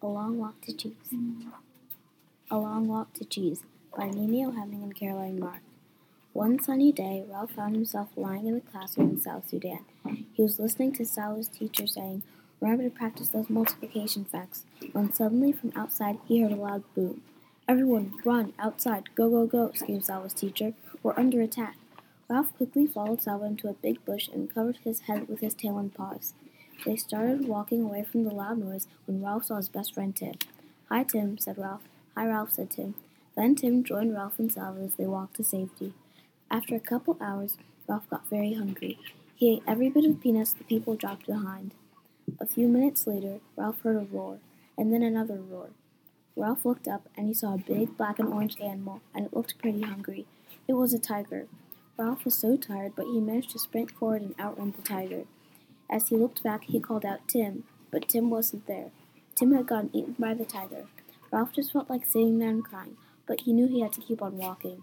A Long Walk to Cheese. A Long Walk to Cheese by Mimi O'Hemming and Caroline Mark. One sunny day, Ralph found himself lying in the classroom in South Sudan. He was listening to Salva's teacher saying, Remember to practice those multiplication facts, when suddenly from outside he heard a loud boom. Everyone, run, outside, go, go, go, screamed Salva's teacher. We're under attack. Ralph quickly followed Salva into a big bush and covered his head with his tail and paws. They started walking away from the loud noise when Ralph saw his best friend Tim. Hi, Tim, said Ralph. Hi, Ralph, said Tim. Then Tim joined Ralph and Salva as they walked to safety. After a couple hours, Ralph got very hungry. He ate every bit of peanuts the people dropped behind. A few minutes later, Ralph heard a roar, and then another roar. Ralph looked up and he saw a big black and orange animal, and it looked pretty hungry. It was a tiger. Ralph was so tired, but he managed to sprint forward and outrun the tiger. As he looked back, he called out Tim, but Tim wasn't there. Tim had gotten eaten by the tiger. Ralph just felt like sitting there and crying, but he knew he had to keep on walking.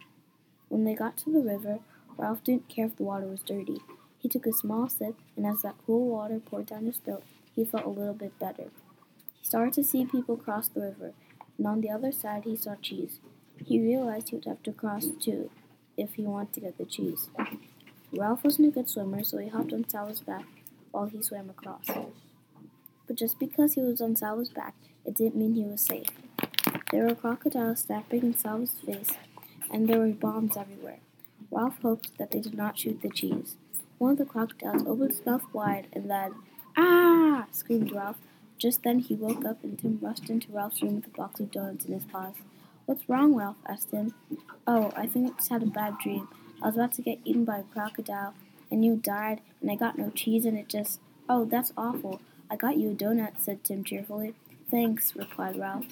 When they got to the river, Ralph didn't care if the water was dirty. He took a small sip, and as that cool water poured down his throat, he felt a little bit better. He started to see people cross the river, and on the other side he saw cheese. He realized he would have to cross too, if he wanted to get the cheese. Ralph wasn't a good swimmer, so he hopped on Sal's back while he swam across. But just because he was on Salva's back, it didn't mean he was safe. There were crocodiles snapping in Salva's face, and there were bombs everywhere. Ralph hoped that they did not shoot the cheese. One of the crocodiles opened its mouth wide, and then, Ah! screamed Ralph. Just then he woke up, and Tim rushed into Ralph's room with a box of donuts in his paws. What's wrong, Ralph? asked Tim. Oh, I think I just had a bad dream. I was about to get eaten by a crocodile, and you died, and I got no cheese, and it just. Oh, that's awful. I got you a donut, said Tim cheerfully. Thanks, replied Ralph.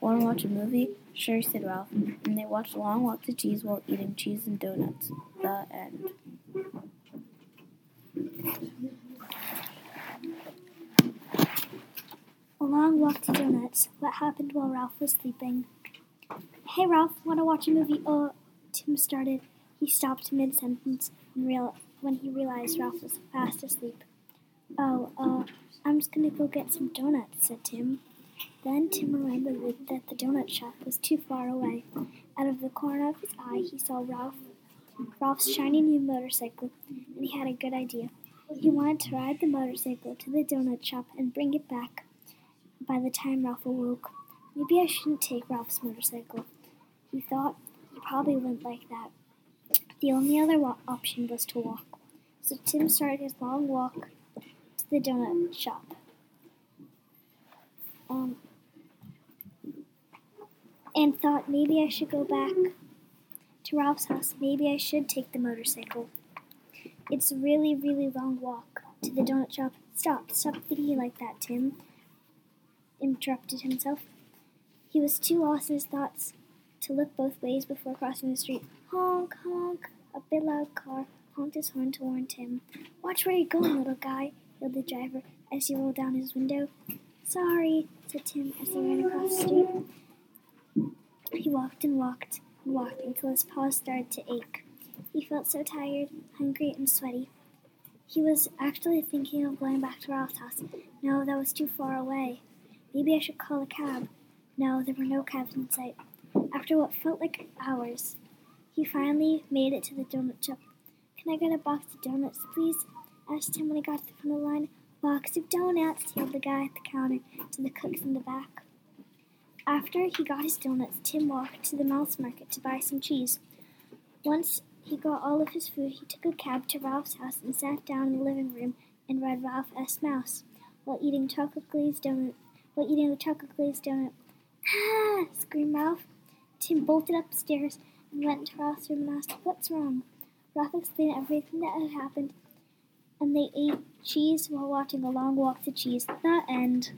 Want to watch a movie? Sure, said Ralph. And they watched long walk to cheese while eating cheese and donuts. The end. A long walk to donuts. What happened while Ralph was sleeping? Hey, Ralph, want to watch a movie? Oh, Tim started. He stopped mid sentence real- when he realized Ralph was fast asleep. Oh, uh, I'm just gonna go get some donuts, said Tim. Then Tim remembered that the donut shop was too far away. Out of the corner of his eye, he saw Ralph, Ralph's shiny new motorcycle, and he had a good idea. He wanted to ride the motorcycle to the donut shop and bring it back by the time Ralph awoke. Maybe I shouldn't take Ralph's motorcycle. He thought he probably wouldn't like that. The only other wa- option was to walk. So Tim started his long walk to the donut shop. Um, and thought maybe I should go back to Ralph's house. Maybe I should take the motorcycle. It's a really, really long walk to the donut shop. Stop, stop thinking like that, Tim interrupted himself. He was too lost in his thoughts to look both ways before crossing the street. Honk, honk! A big loud car honked his horn to warn Tim. Watch where you're going, little guy, yelled the driver as he rolled down his window. Sorry, said Tim as he ran across the street. He walked and walked and walked until his paws started to ache. He felt so tired, hungry, and sweaty. He was actually thinking of going back to Ralph's house. No, that was too far away. Maybe I should call a cab. No, there were no cabs in sight. After what felt like hours, he finally made it to the donut shop. Can I get a box of donuts, please? asked Tim when he got to the front of the line. Box of donuts, yelled the guy at the counter to the cooks in the back. After he got his donuts, Tim walked to the mouse market to buy some cheese. Once he got all of his food, he took a cab to Ralph's house and sat down in the living room and read Ralph S. Mouse while eating chocolate glazed donut. While eating the chocolate glazed donut. Ah! screamed Ralph. Tim bolted upstairs and went into Ralph's room and asked, What's wrong? Ralph explained everything that had happened, and they ate cheese while watching a long walk to cheese. The end.